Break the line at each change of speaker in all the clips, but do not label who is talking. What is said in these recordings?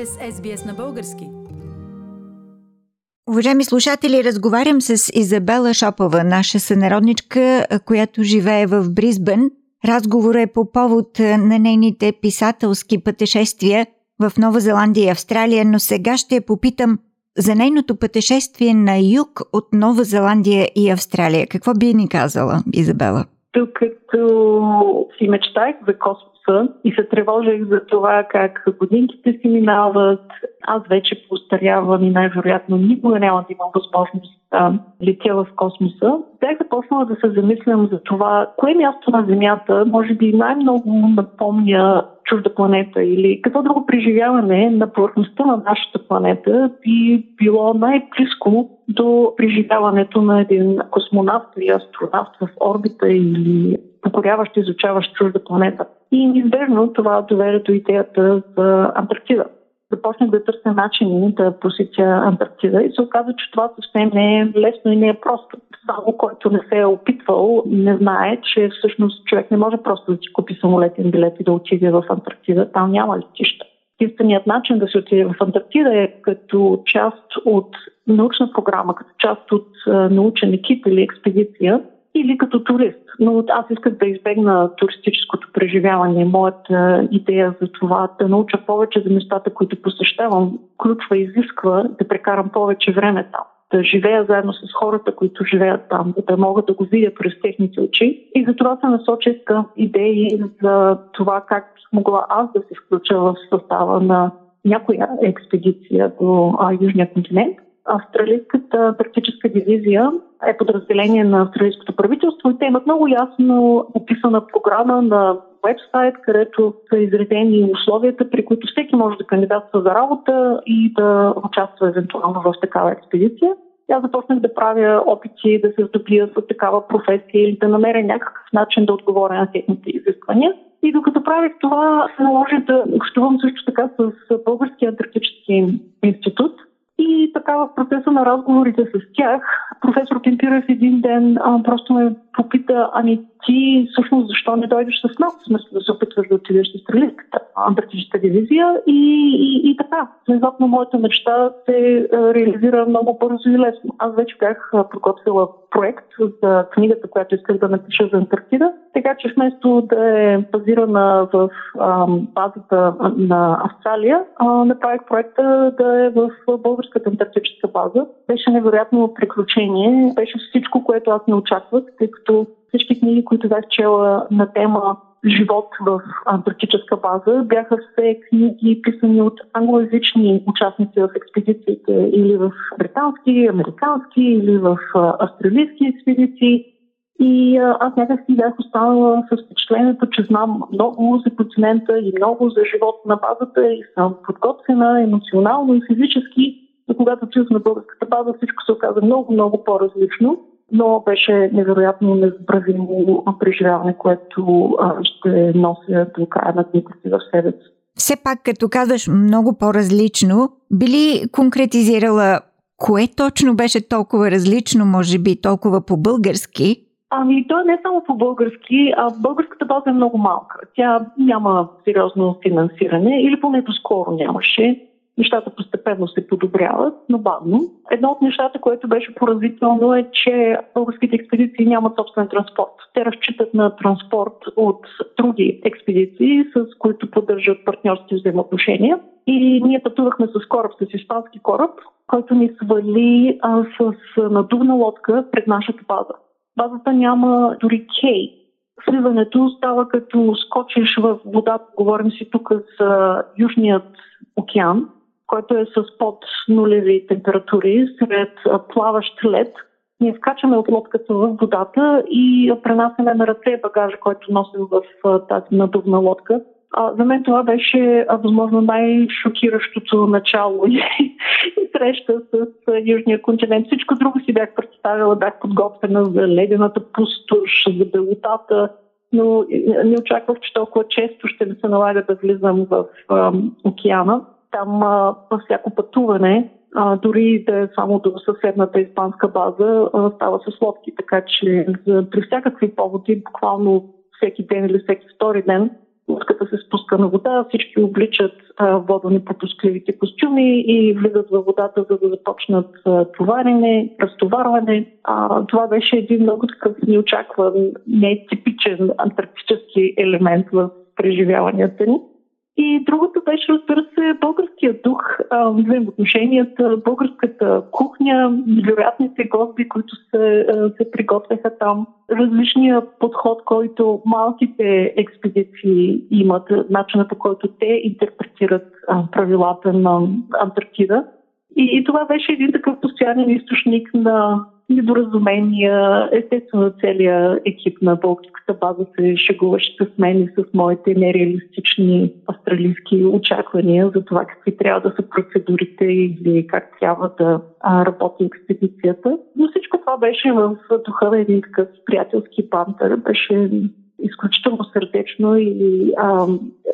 сте с SBS на български.
Уважаеми слушатели, разговарям с Изабела Шопова, наша сънародничка, която живее в Бризбен. Разговорът е по повод на нейните писателски пътешествия в Нова Зеландия и Австралия, но сега ще я попитам за нейното пътешествие на юг от Нова Зеландия и Австралия. Какво би ни казала, Изабела?
Докато си мечтах за космос, чувства и се тревожех за това как годинките си минават. Аз вече постарявам и най-вероятно никога няма да имам възможност да летя в космоса. Бях започнала да се замислям за това, кое място на Земята може би най-много напомня чужда планета или какво друго преживяване на повърхността на нашата планета би било най-близко до преживяването на един космонавт или астронавт в орбита или покоряващ, изучаващ чужда планета. И неизбежно това доведе до идеята за Антарктида. Започнах да търся начини да посетя Антарктида и се оказа, че това съвсем не е лесно и не е просто. Само който не се е опитвал, не знае, че всъщност човек не може просто да си купи самолетен билет и да отиде в Антарктида. Там няма летища. Единственият начин да се отиде в Антарктида е като част от научна програма, като част от научен екип или експедиция, или като турист. Но аз исках да избегна туристическото преживяване. Моята идея за това да науча повече за нещата, които посещавам, включва и изисква да прекарам повече време там да живея заедно с хората, които живеят там, да могат да го видя през техните очи. И за това се насочих към идеи за това как могла аз да се включа в състава на някоя експедиция до а, Южния континент. Австралийската практическа дивизия е подразделение на австралийското правителство и те имат много ясно описана програма на вебсайт, където са изредени условията, при които всеки може да кандидатства за работа и да участва евентуално в такава експедиция. Аз започнах да правя опити да се здобия с такава професия или да намеря някакъв начин да отговоря на техните изисквания. И докато правих това, се наложи да общувам също така с Българския антарктически институт – и така в процеса на разговорите с тях, професор Кемпирев един ден а, просто ме попита, ами ти всъщност защо не дойдеш с нас, вместо да се опитваш да отидеш с австралийската антарктическа дивизия и, и, и така. Внезапно моята мечта се реализира много бързо и лесно. Аз вече бях подготвила проект за книгата, която исках да напиша за Антарктида, така че вместо да е базирана в а, базата на Австралия, а, направих проекта да е в българската антарктическа база. Беше невероятно приключение, беше всичко, което аз не очаквах, тъй като всички книги, които бях чела на тема живот в антарктическа база, бяха все книги писани от англоязични участници в експедициите или в британски, американски или в австралийски експедиции. И аз някак си бях останала с впечатлението, че знам много за континента и много за живот на базата и съм подготвена емоционално и физически. Но когато отидох на българската база, всичко се оказа много, много по-различно но беше невероятно незабравимо преживяване, което ще нося до края на дните си в себе си.
Все пак, като казваш много по-различно, би ли конкретизирала кое точно беше толкова различно, може би толкова по-български?
Ами, то е не само по-български, а българската база е много малка. Тя няма сериозно финансиране, или поне доскоро нямаше нещата постепенно се подобряват, но бавно. Едно от нещата, което беше поразително е, че българските експедиции нямат собствен транспорт. Те разчитат на транспорт от други експедиции, с които поддържат партньорски взаимоотношения. И ние пътувахме с кораб, с испански кораб, който ни свали а, с надувна лодка пред нашата база. Базата няма дори кей. Сливането става като скочиш в водата, говорим си тук за Южният океан, който е с под нулеви температури, сред плаващ лед. Ние скачаме от лодката в водата и пренасяме на ръце багажа, който носим в тази надувна лодка. За мен това беше възможно най-шокиращото начало и, среща с Южния континент. Всичко друго си бях представила, бях подготвена за ледената пустош, за белотата, но не очаквах, че толкова често ще ми се налага да влизам в океана. Там а, всяко пътуване, дори да е само до съседната испанска база, става с лодки. Така че при всякакви поводи, буквално всеки ден или всеки втори ден, лодката се спуска на вода, всички обличат водонепропускливите костюми и влизат във водата, за да започнат товарене, разтоварване. А, това беше един много такъв неочакван, нетипичен антарктически елемент в преживяванията ни. И другото беше, разбира се, българския дух, взаимоотношенията, българската кухня, вероятните гости, които се, се приготвяха там, различния подход, който малките експедиции имат, начина по който те интерпретират правилата на Антарктида. И, и това беше един такъв постоянен източник на недоразумения. Естествено, целият екип на Българската база се шегуваше с мен и с моите нереалистични австралийски очаквания за това какви трябва да са процедурите или как трябва да работи експедицията. Но всичко това беше в духа на един такъв приятелски бантър. Беше изключително сърдечно и а,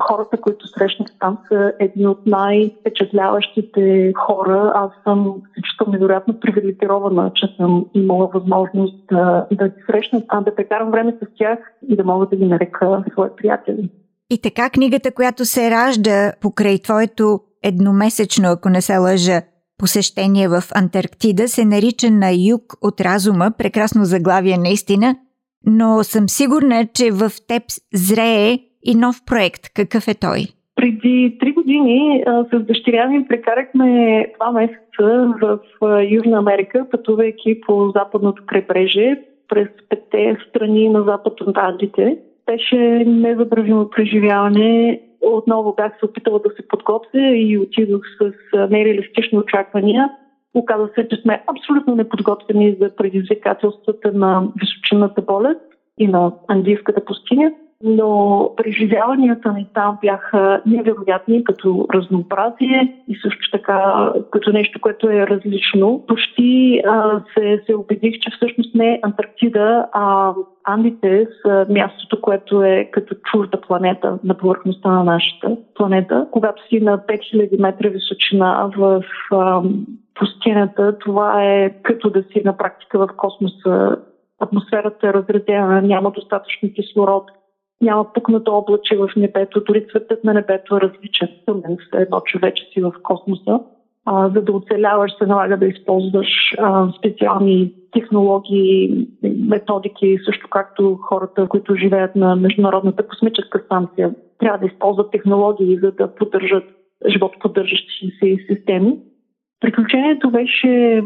хората, които срещнах там са едни от най-впечатляващите хора. Аз съм всичко невероятно привилегирована, че съм имала възможност да, да ги срещна, а да прекарам време с тях и да мога да ги нарека свои приятели.
И така книгата, която се ражда покрай твоето едномесечно, ако не се лъжа, посещение в Антарктида, се нарича На юг от разума. Прекрасно заглавие наистина – но съм сигурна, че в теб зрее и нов проект. Какъв е той?
Преди три години а, с дъщеря ми прекарахме два месеца в а, Южна Америка, пътувайки по западното крайбрежие през петте страни на запад от Андите. Беше незабравимо преживяване. Отново бях се опитала да се подготвя и отидох с нереалистични очаквания. Оказва се, че сме абсолютно неподготвени за предизвикателствата на височинната болест и на андийската пустиня, но преживяванията ни там бяха невероятни като разнообразие и също така като нещо, което е различно. Почти а, се, се убедих, че всъщност не е Антарктида, а Андите са мястото, което е като чужда планета на повърхността на нашата планета. Когато си на 5000 метра височина в а, пустинята, това е като да си на практика в космоса. Атмосферата е разредена, няма достатъчно кислород, няма пукнато облаче в небето, дори цветът на небето е различен. Тъмен се едно, че вече си в космоса. А, за да оцеляваш се налага да използваш а, специални технологии, методики, също както хората, които живеят на Международната космическа станция, трябва да използват технологии, за да поддържат животоподдържащи се системи. Приключението беше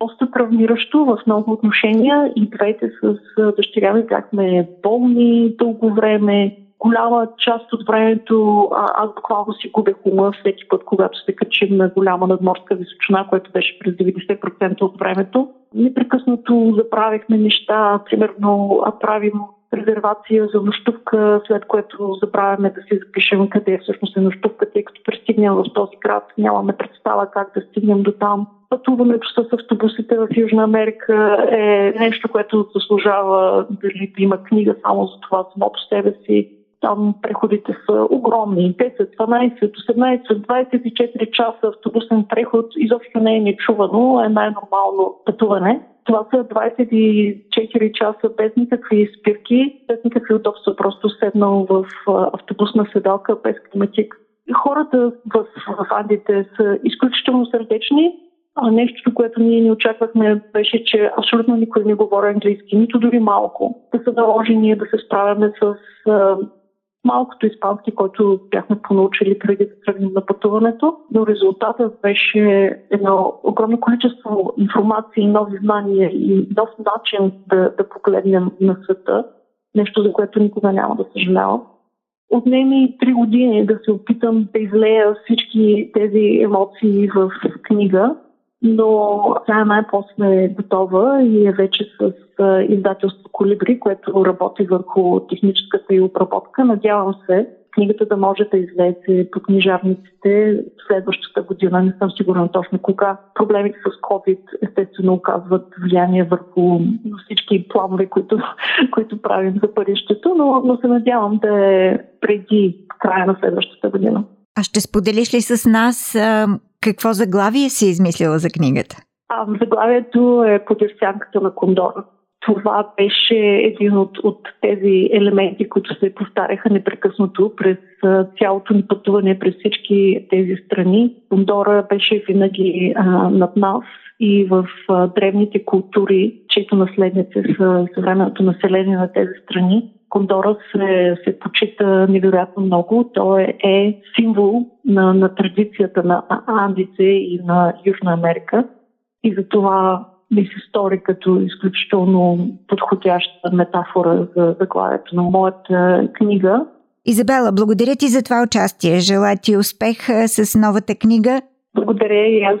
доста травмиращо в много отношения и двете с дъщеря ми бяхме болни дълго време. Голяма част от времето аз буквално си губех ума всеки път, когато се качим на голяма надморска височина, което беше през 90% от времето. Непрекъснато заправихме неща, примерно правим резервация за нощувка, след което забравяме да си запишем къде всъщност е нощувка, тъй като пристигнем в този град, нямаме представа как да стигнем до там. Пътуването с автобусите в Южна Америка е нещо, което заслужава дали да има книга само за това само по себе си. Там преходите са огромни. 10, 12, 18, 24 часа автобусен преход изобщо не е нечувано, е най-нормално пътуване. Това са 24 часа без никакви спирки, без никакви удобства, просто седнал в автобусна седалка без климатик. Хората в, в Андите са изключително сърдечни. А нещо, което ние не очаквахме, беше, че абсолютно никой не говори английски, нито дори малко. Да са наложени да се справяме с малкото испански, който бяхме понаучили преди да тръгнем на пътуването, но резултатът беше едно огромно количество информация, нови знания и нов начин да, да погледнем на света, нещо за което никога няма да съжалявам. Отнеми три години да се опитам да излея всички тези емоции в книга но тя най-после е готова и е вече с издателство Колибри, което работи върху техническата и обработка. Надявам се книгата да може да излезе по книжарниците следващата година. Не съм сигурна точно кога. Проблемите с COVID естествено оказват влияние върху всички планове, които, които правим за бъдещето, но, но се надявам да е преди края на следващата година.
А ще споделиш ли с нас какво заглавие си измислила за книгата?
А, заглавието е Под сянката на кондора. това беше един от, от тези елементи, които се повтаряха непрекъснато през цялото ни пътуване през всички тези страни. Хондора беше винаги а, над нас и в а, древните култури, чието наследници са съвременното население на тези страни. Кондора се, се почита невероятно много. Той е, символ на, на традицията на Андите и на Южна Америка. И затова ми се стори като изключително подходяща метафора за заглавието на моята книга.
Изабела, благодаря ти за това участие. Желая ти успех с новата книга.
Благодаря и аз.